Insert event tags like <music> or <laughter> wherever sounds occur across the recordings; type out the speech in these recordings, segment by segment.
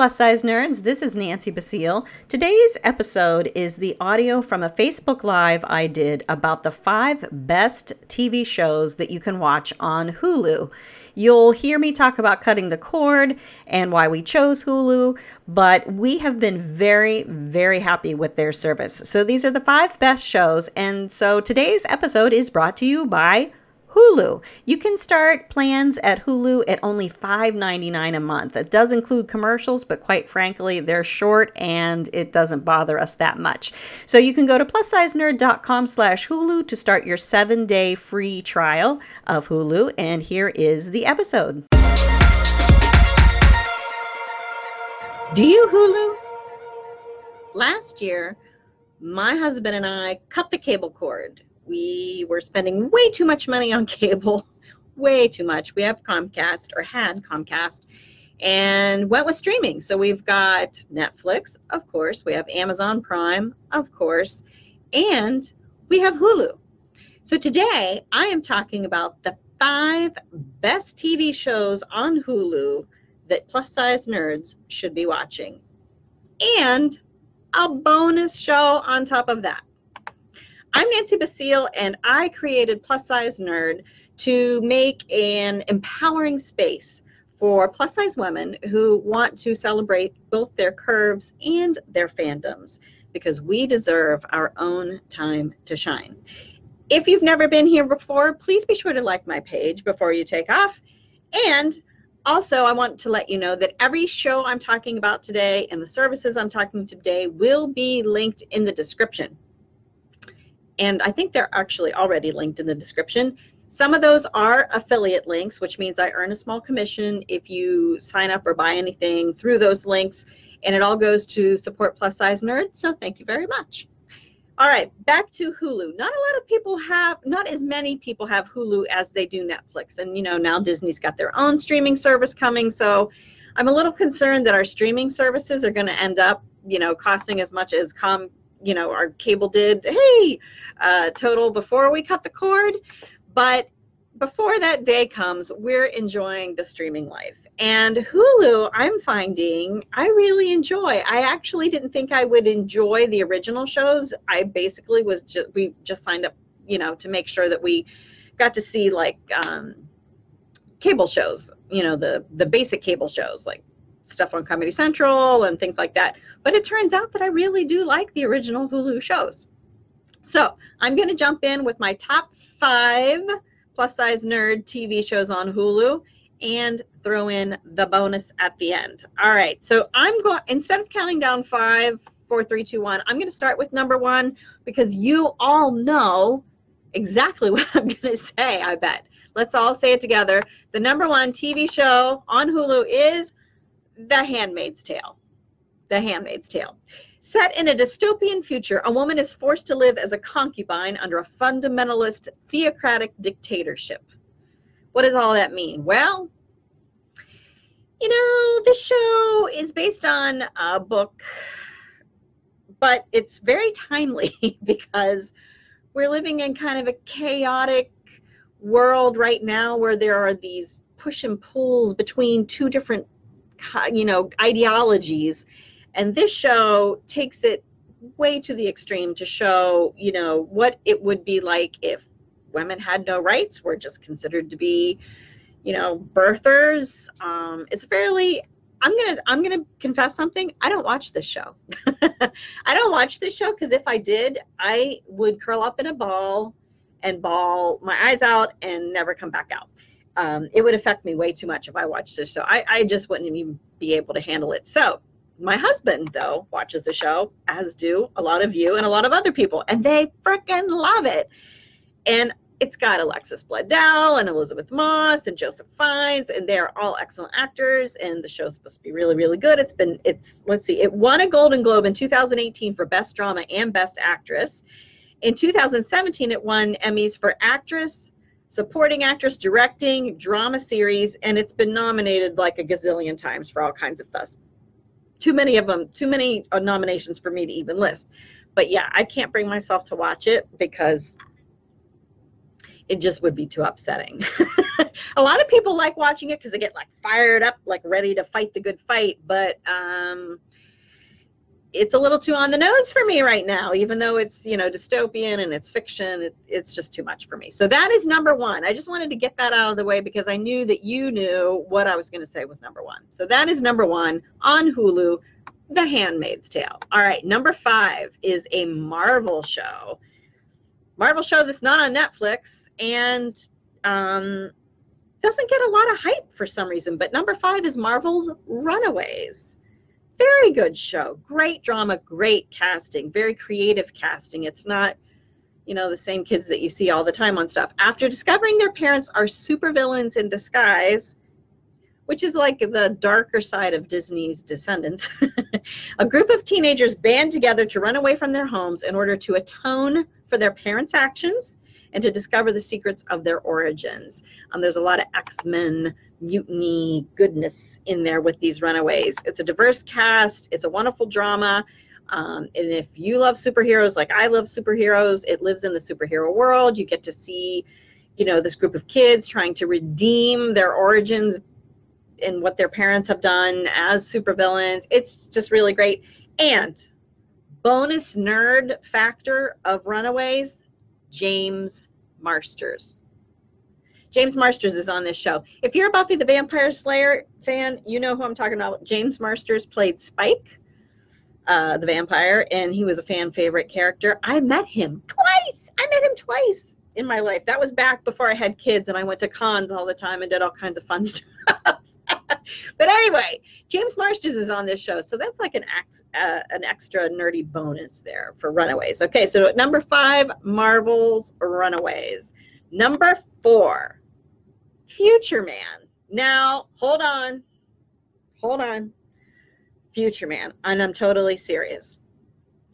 plus size nerds. This is Nancy Basile. Today's episode is the audio from a Facebook Live I did about the five best TV shows that you can watch on Hulu. You'll hear me talk about cutting the cord and why we chose Hulu, but we have been very, very happy with their service. So these are the five best shows. And so today's episode is brought to you by Hulu. You can start plans at Hulu at only $5.99 a month. It does include commercials, but quite frankly, they're short and it doesn't bother us that much. So you can go to plussizenerd.com slash Hulu to start your seven-day free trial of Hulu. And here is the episode. Do you Hulu? Last year, my husband and I cut the cable cord we were spending way too much money on cable, <laughs> way too much. We have Comcast or had Comcast and went with streaming. So we've got Netflix, of course, we have Amazon Prime, of course, and we have Hulu. So today I am talking about the five best TV shows on Hulu that plus size nerds should be watching. And a bonus show on top of that. I'm Nancy Basile, and I created Plus Size Nerd to make an empowering space for plus size women who want to celebrate both their curves and their fandoms because we deserve our own time to shine. If you've never been here before, please be sure to like my page before you take off. And also, I want to let you know that every show I'm talking about today and the services I'm talking today will be linked in the description and I think they're actually already linked in the description. Some of those are affiliate links, which means I earn a small commission if you sign up or buy anything through those links, and it all goes to support plus size Nerd. So thank you very much. All right, back to Hulu. Not a lot of people have, not as many people have Hulu as they do Netflix. And you know, now Disney's got their own streaming service coming. So I'm a little concerned that our streaming services are going to end up, you know, costing as much as com, you know, our cable did. Hey, uh, total before we cut the cord. But before that day comes, we're enjoying the streaming life. And Hulu, I'm finding I really enjoy. I actually didn't think I would enjoy the original shows. I basically was just, we just signed up, you know, to make sure that we got to see like um, cable shows, you know, the, the basic cable shows like stuff on Comedy Central and things like that. But it turns out that I really do like the original Hulu shows. So I'm going to jump in with my top five plus size nerd TV shows on Hulu and throw in the bonus at the end. All right. So I'm going, instead of counting down five, four, three, two, one, I'm going to start with number one because you all know exactly <laughs> what I'm going to say, I bet. Let's all say it together. The number one TV show on Hulu is The Handmaid's Tale. The Handmaid's Tale. Set in a dystopian future, a woman is forced to live as a concubine under a fundamentalist theocratic dictatorship. What does all that mean? Well, you know, this show is based on a book, but it's very timely <laughs> because we're living in kind of a chaotic world right now where there are these push and pulls between two different, you know, ideologies and this show takes it way to the extreme to show, you know, what it would be like if women had no rights, were just considered to be, you know, birthers. Um, it's fairly I'm gonna I'm gonna confess something. I don't watch this show. <laughs> I don't watch this show because if I did, I would curl up in a ball and ball my eyes out and never come back out. Um, it would affect me way too much if I watched this show. I, I just wouldn't even be able to handle it. So my husband, though, watches the show, as do a lot of you and a lot of other people, and they freaking love it. And it's got Alexis Bledel and Elisabeth Moss and Joseph Fiennes, and they're all excellent actors. And the show's supposed to be really, really good. It's been, it's, let's see, it won a Golden Globe in 2018 for Best Drama and Best Actress. In 2017, it won Emmys for Actress, Supporting Actress, Directing, Drama Series, and it's been nominated like a gazillion times for all kinds of stuff too many of them, too many uh, nominations for me to even list. But yeah, I can't bring myself to watch it because it just would be too upsetting. <laughs> a lot of people like watching it because they get like fired up, like ready to fight the good fight. But um, it's a little too on the nose for me right now, even though it's you know dystopian and it's fiction. It, it's just too much for me. So that is number one. I just wanted to get that out of the way because I knew that you knew what I was going to say was number one. So that is number one on Hulu. The Handmaid's Tale. All right, number five is a Marvel show. Marvel show that's not on Netflix and um, doesn't get a lot of hype for some reason. But number five is Marvel's Runaways. Very good show. Great drama, great casting, very creative casting. It's not, you know, the same kids that you see all the time on stuff. After discovering their parents are supervillains in disguise, which is like the darker side of Disney's Descendants. <laughs> a group of teenagers band together to run away from their homes in order to atone for their parents' actions and to discover the secrets of their origins. Um, there's a lot of X Men mutiny goodness in there with these runaways. It's a diverse cast, it's a wonderful drama. Um, and if you love superheroes like I love superheroes, it lives in the superhero world. You get to see, you know, this group of kids trying to redeem their origins and what their parents have done as supervillains. It's just really great. And bonus nerd factor of Runaways, James Marsters. James Marsters is on this show. If you're a Buffy the Vampire Slayer fan, you know who I'm talking about. James Marsters played Spike, uh, the vampire, and he was a fan favorite character. I met him twice. I met him twice in my life. That was back before I had kids and I went to cons all the time and did all kinds of fun <laughs> stuff. but anyway, James Marsters is on this show, so that's like an ex, uh, an extra nerdy bonus there for Runaways. Okay, so number five, Marvel's Runaways. Number four, Future Man. Now, hold on, hold on, Future Man, and I'm totally serious.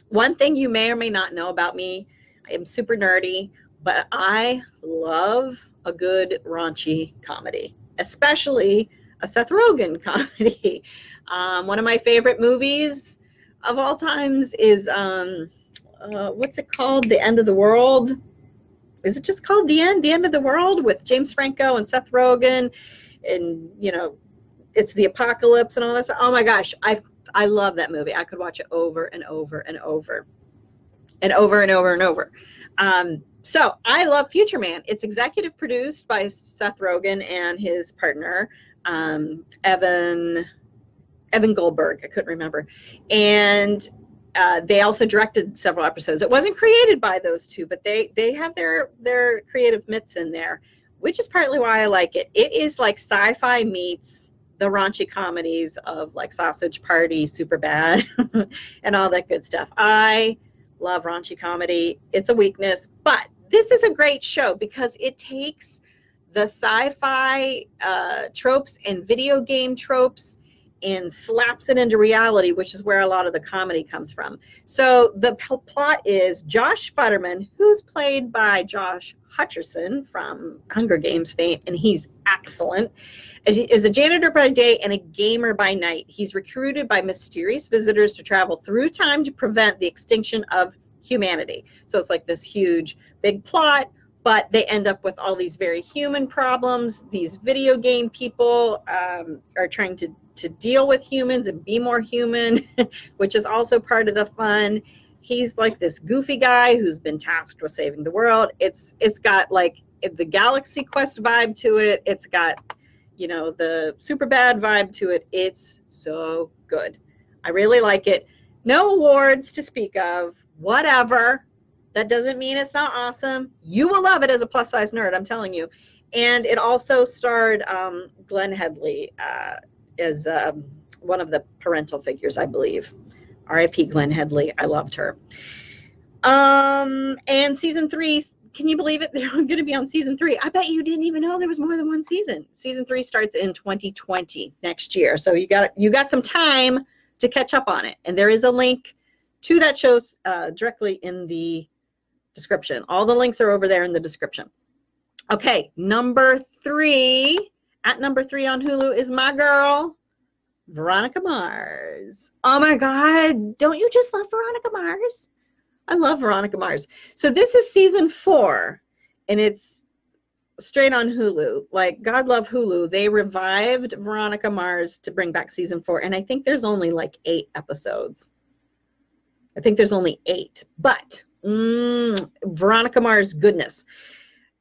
One thing you may or may not know about me, I am super nerdy, but I love a good raunchy comedy, especially a Seth Rogen <laughs> comedy. Um, one of my favorite movies of all times is um, uh, what's it called? The End of the World. Is it just called The End? The End of the World with James Franco and Seth Rogen, and you know, it's the apocalypse and all that stuff. Oh my gosh, I I love that movie. I could watch it over and over and over, and over and over and over. Um, so I love Future Man. It's executive produced by Seth Rogen and his partner um, Evan Evan Goldberg. I couldn't remember, and uh, they also directed several episodes. It wasn't created by those two, but they they have their their creative mitts in there, which is partly why I like it. It is like sci-fi meets the raunchy comedies of like Sausage Party, Superbad, <laughs> and all that good stuff. I love raunchy comedy. It's a weakness, but this is a great show because it takes the sci-fi uh, tropes and video game tropes and slaps it into reality, which is where a lot of the comedy comes from. So the p- plot is Josh Futterman, who's played by Josh Hutcherson from Hunger Games fame, and he's excellent. Is a janitor by day and a gamer by night. He's recruited by mysterious visitors to travel through time to prevent the extinction of humanity. So it's like this huge, big plot but they end up with all these very human problems. These video game people um, are trying to, to deal with humans and be more human, <laughs> which is also part of the fun. He's like this goofy guy who's been tasked with saving the world. It's it's got like the Galaxy Quest vibe to it. It's got you know the super bad vibe to it. It's so good. I really like it. No awards to speak of. Whatever. That doesn't mean it's not awesome. You will love it as a plus size nerd, I'm telling you. And it also starred um, Glenne Headly uh, as um, one of the parental figures, I believe. R.I.P. Glenne Headly. I loved her. Um, and season three, can you believe it? <laughs> They're going to be on season three. I bet you didn't even know there was more than one season. Season three starts in 2020 next year, so you got you got some time to catch up on it. And there is a link to that show uh, directly in the description. All the links are over there in the description. Okay, number three, at number three on Hulu is my girl, Veronica Mars. Oh my God, don't you just love Veronica Mars? I love Veronica Mars. So this is season four, and it's straight on Hulu. Like God love Hulu. They revived Veronica Mars to bring back season 4 and I think there's only like 8 episodes. I think there's only 8. But mm, Veronica Mars goodness.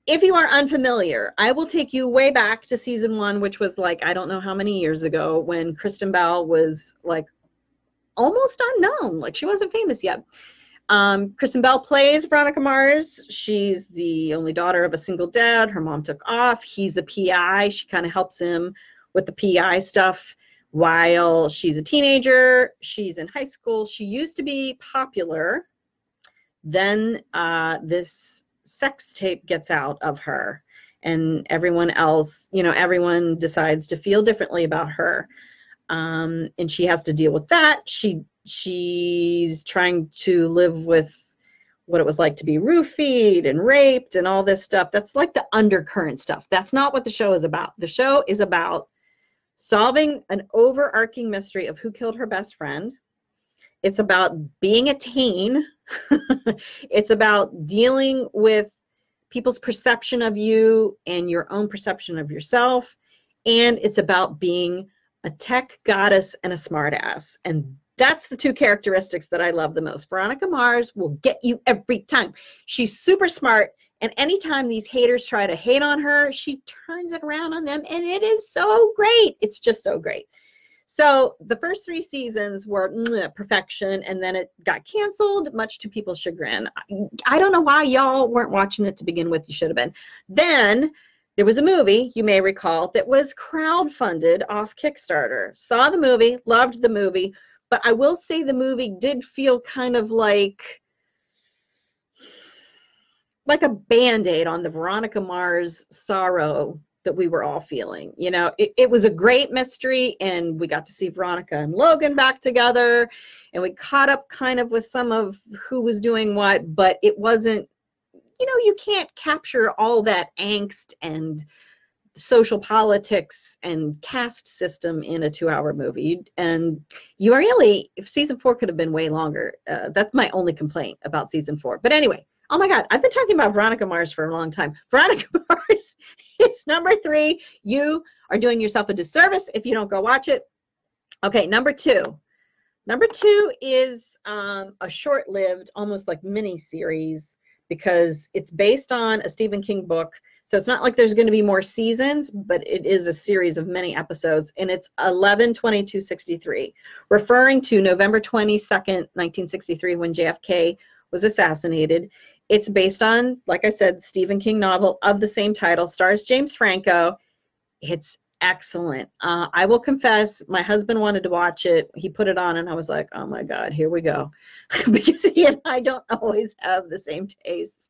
If you are unfamiliar, I will take you way back to season 1 which was like I don't know how many years ago when Kristen Bell was like almost unknown. Like she wasn't famous yet. Um, Kristen Bell plays Veronica Mars. She's the only daughter of a single dad. Her mom took off. He's a PI. She kind of helps him with the PI stuff while she's a teenager. She's in high school. She used to be popular. Then uh, this sex tape gets out of her, and everyone else, you know, everyone decides to feel differently about her um, and she has to deal with that. She she's trying to live with what it was like to be roofied and raped and all this stuff. That's like the undercurrent stuff. That's not what the show is about. The show is about solving an overarching mystery of who killed her best friend. It's about being a teen. <laughs> it's about dealing with people's perception of you and your own perception of yourself. And it's about being a tech goddess and a smartass. And that's the two characteristics that I love the most. Veronica Mars will get you every time. She's super smart. And anytime these haters try to hate on her, she turns it around on them. And it is so great. It's just so great. So the first three seasons were mm, perfection, and then it got canceled, much to people's chagrin. I don't know why y'all weren't watching it to begin with. You should have been. Then there was a movie, you may recall, that was crowdfunded off Kickstarter. Saw the movie, loved the movie, but I will say the movie did feel kind of like like a band-aid on the Veronica Mars sorrow that we were all feeling. You know, it, it was a great mystery, and we got to see Veronica and Logan back together, and we caught up kind of with some of who was doing what, but it wasn't you know, you can't capture all that angst and social politics and caste system in a two hour movie. And you really, if season four could have been way longer, uh, that's my only complaint about season four. But anyway, oh my God, I've been talking about Veronica Mars for a long time. <laughs> Veronica Mars, it's number three. You are doing yourself a disservice if you don't go watch it. Okay, number two. Number two is um, a short lived, almost like mini series because it's based on a Stephen King book. So it's not like there's going to be more seasons, but it is a series of many episodes, and it's 11 22 63, referring to November 22nd, 1963, when JFK was assassinated. It's based on, like I said, Stephen King novel of the same title, stars James Franco. It's excellent. Uh, I will confess, my husband wanted to watch it. He put it on, and I was like, oh my God, here we go. <laughs> because he and I don't <laughs> always have the same tastes.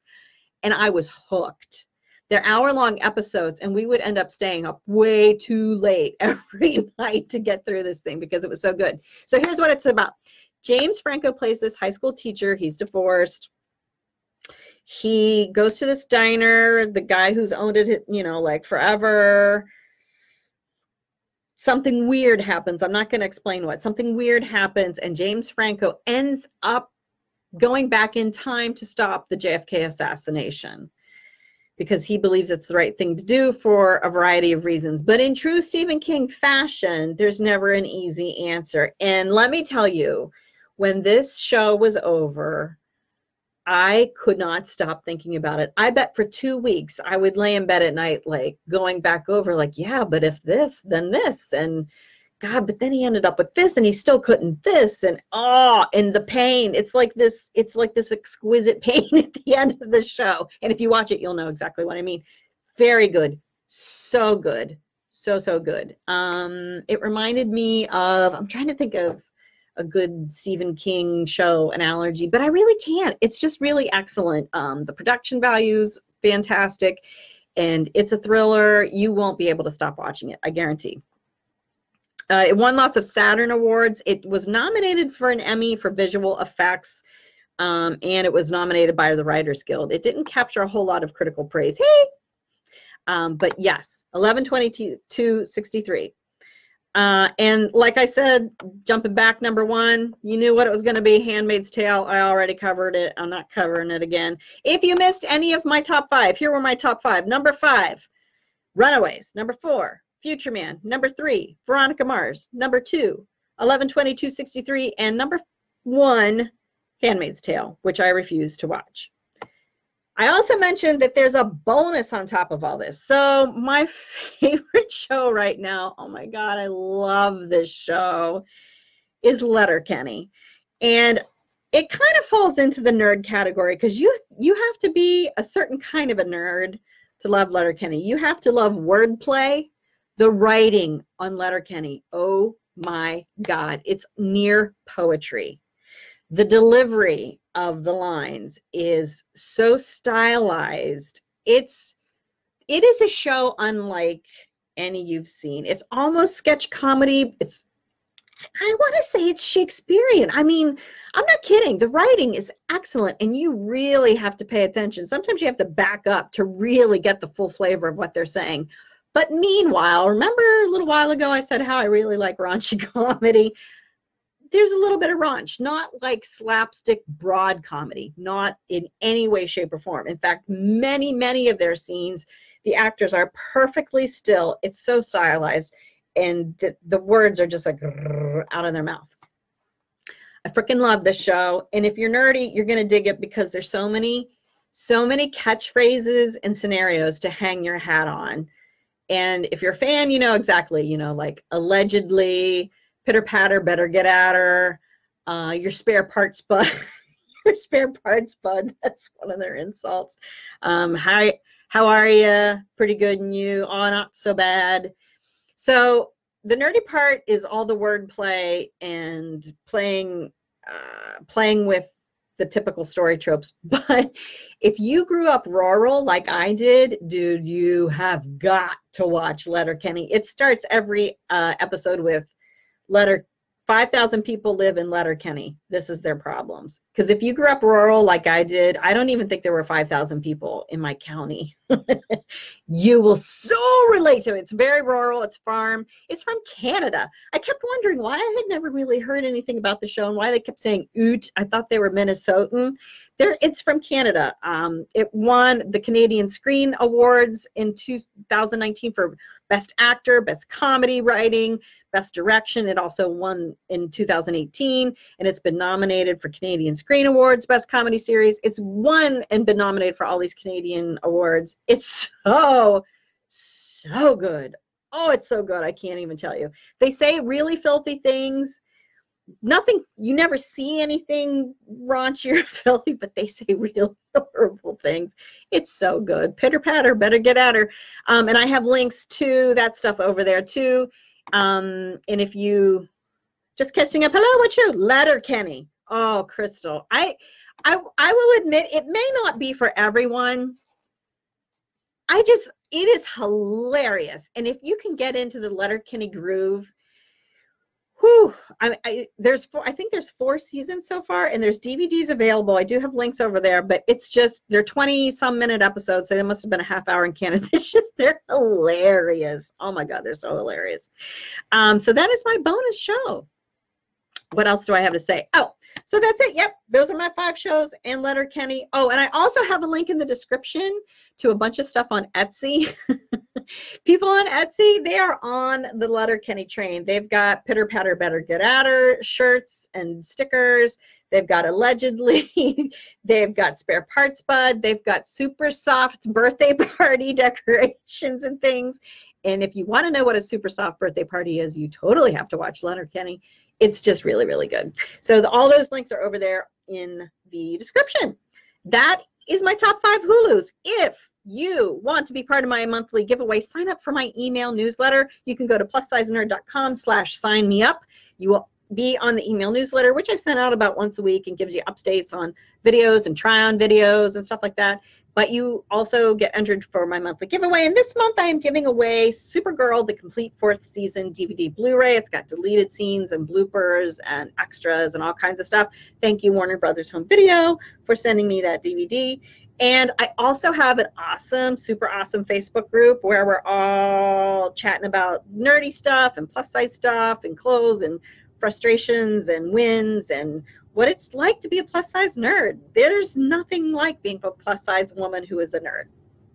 And I was hooked. They're hour long episodes, and we would end up staying up way too late <laughs> every night to get through this thing because it was so good. So here's what it's about James Franco plays this high school teacher, he's divorced he goes to this diner the guy who's owned it you know like forever something weird happens. I'm not going to explain what. Something weird happens, and James Franco ends up going back in time to stop the JFK assassination because he believes it's the right thing to do for a variety of reasons. But in true Stephen King fashion, there's never an easy answer. And let me tell you, when this show was over, I could not stop thinking about it. I bet for two weeks I would lay in bed at night, like going back over, like, yeah, but if this, then this. And God, but then he ended up with this and he still couldn't this. And oh, and the pain. It's like this, it's like this exquisite <laughs> pain at the end of the show. And if you watch it, you'll know exactly what I mean. Very good. So good. So, so good. Um, it reminded me of, I'm trying to think of a good Stephen King show analogy, but I really can't. It's just really excellent. Um, the production values fantastic, and it's a thriller. You won't be able to stop watching it. I guarantee. Uh, it won lots of Saturn awards. It was nominated for an Emmy for visual effects, um, and it was nominated by the Writers Guild. It didn't capture a whole lot of critical praise. Hey, um, but yes, 1122 63. Uh, and like I said, jumping back, number one, you knew what it was going to be Handmaid's Tale. I already covered it. I'm not covering it again. If you missed any of my top five, here were my top five. Number five, Runaways. Number four, Future Man. Number three, Veronica Mars. Number two, 112263. And number one, Handmaid's Tale, which I refuse to watch. I also mentioned that there's a bonus on top of all this. So, my <laughs> favorite show right now, oh my God, I love this show, is Letterkenny. And it kind of falls into the nerd category because you you have to be a certain kind of a nerd to love Letterkenny. You have to love wordplay, the writing on Letterkenny. Oh my God, it's near poetry. The delivery of the lines is so stylized. It's it is a show unlike any you've seen. It's almost sketch comedy. It's I want to say it's Shakespearean. I mean, I'm not kidding. The writing is excellent, and you really have to pay attention. Sometimes you have to back up to really get the full flavor of what they're saying. But meanwhile, remember a little while ago I said how I really like raunchy <laughs> comedy? There's a little bit of raunch, not like slapstick broad comedy, not in any way, shape, or form. In fact, many, many of their scenes, the actors are perfectly still. It's so stylized, and the, the words are just like out of their mouth. I freaking love this show, and if you're nerdy, you're gonna dig it because there's so many, so many catchphrases and scenarios to hang your hat on. And if you're a fan, you know exactly, you know, like allegedly pitter patter, better get at her. Uh, your spare parts bud, <laughs> your spare parts bud. That's one of their insults. Um, hi, how are you? Pretty good, and you? Oh, not so bad. So the nerdy part is all the wordplay and playing, uh, playing with the typical story tropes. <laughs> But if you grew up rural like I did, dude, you have got to watch Letterkenny. It starts every uh, episode with letter 5,000 people live in Letterkenny. This is their problems. Because if you grew up rural like I did, I don't even think there were 5,000 people in my county. <laughs> you will so relate to it. It's very rural, it's farm, it's from Canada. I kept wondering why I had never really heard anything about the show and why they kept saying oot. I thought they were Minnesotan. There, it's from Canada. Um, it won the Canadian Screen Awards in 2019 for Best Actor, Best Comedy Writing, Best Direction. It also won in 2018, and it's been nominated for Canadian Screen Awards, Best Comedy Series. It's won and been nominated for all these Canadian awards. It's so, so good. Oh, it's so good. I can't even tell you. They say really filthy things nothing you never see anything raunchy or filthy but they say real horrible things. It's so good. Pitter patter better get at her. Um, and i have links to that stuff over there too. Um, and if you just catching up hello what's your Letterkenny? Oh crystal i i i will admit it may not be for everyone. I just it is hilarious. And if you can get into the Letterkenny groove whew, I, I, there's four, I think there's four seasons so far, and there's DVDs available. I do have links over there, but it's just they're 20 some minute episodes, so they must have been a half hour in Canada. <laughs> It's just they're hilarious. Oh my god, they're so hilarious. Um, so that is my bonus show. What else do I have to say? Oh, so that's it. Yep, those are my five shows and Letterkenny. Oh, and I also have a link in the description to a bunch of stuff on Etsy. <laughs> People on Etsy, they are on the Letterkenny train. They've got Pitter Patter Better Get Her shirts and stickers. They've got allegedly, <laughs> they've got spare parts bud. They've got super soft birthday <laughs> party decorations and things. And if you want to know what a super soft birthday party is, you totally have to watch Letterkenny. It's just really, really good. So the, all those links are over there in the description. That is my top five Hulus. If you want to be part of my monthly giveaway, sign up for my email newsletter. You can go to plussizenerd.com slash sign me up. You will be on the email newsletter, which I send out about once a week and gives you updates on videos and try on videos and stuff like that. But you also get entered for my monthly giveaway. And this month I am giving away Supergirl, the complete fourth season DVD Blu ray. It's got deleted scenes and bloopers and extras and all kinds of stuff. Thank you, Warner Brothers Home Video, for sending me that DVD. And I also have an awesome, super awesome Facebook group where we're all chatting about nerdy stuff and plus size stuff and clothes and frustrations and wins and what it's like to be a plus size nerd. There's nothing like being a plus size woman who is a nerd.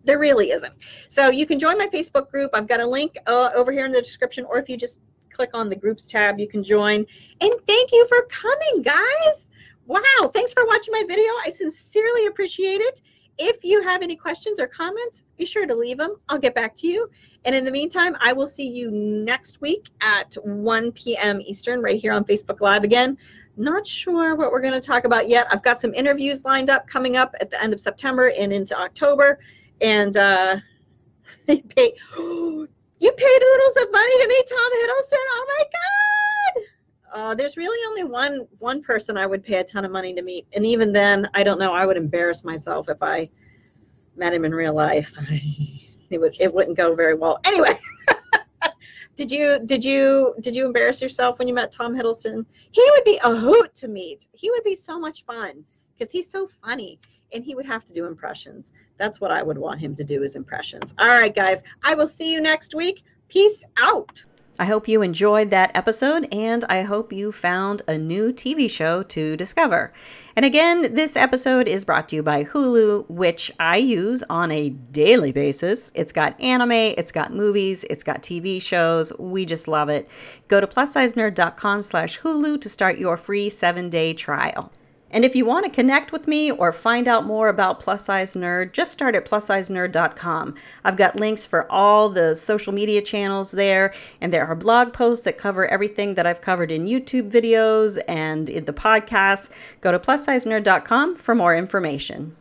There really isn't. So you can join my Facebook group. I've got a link uh, over here in the description, or if you just click on the groups tab, you can join. And thank you for coming, guys. Wow, thanks for watching my video. I sincerely appreciate it. If you have any questions or comments, be sure to leave them. I'll get back to you. And in the meantime, I will see you next week at 1 p.m. Eastern right here on Facebook Live again. Not sure what we're going to talk about yet. I've got some interviews lined up coming up at the end of September and into October. And uh, <laughs> <gasps> you pay, you paid oodles of money to meet Tom Hiddleston. Oh my God! Uh, there's really only one one person I would pay a ton of money to meet, and even then, I don't know. I would embarrass myself if I met him in real life. <laughs> it would it wouldn't go very well. Anyway, <laughs> did you did you did you embarrass yourself when you met Tom Hiddleston? He would be a hoot to meet. He would be so much fun because he's so funny and he would have to do impressions. That's what I would want him to do is impressions. All right, guys. I will see you next week. Peace out. I hope you enjoyed that episode and I hope you found a new TV show to discover. And again, this episode is brought to you by Hulu, which I use on a daily basis. It's got anime, it's got movies, it's got TV shows. We just love it. Go to plussizenerd.com slash Hulu to start your free seven-day trial. And if you want to connect with me or find out more about Plus Size Nerd, just start at plussizenerd.com. I've got links for all the social media channels there, and there are blog posts that cover everything that I've covered in YouTube videos and in the podcast. Go to plussizenerd.com for more information.